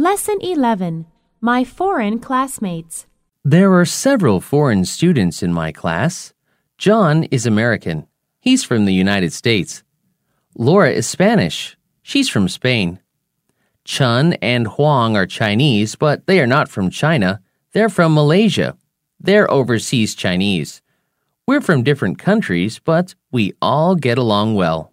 Lesson 11 My Foreign Classmates. There are several foreign students in my class. John is American. He's from the United States. Laura is Spanish. She's from Spain. Chen and Huang are Chinese, but they are not from China. They're from Malaysia. They're overseas Chinese. We're from different countries, but we all get along well.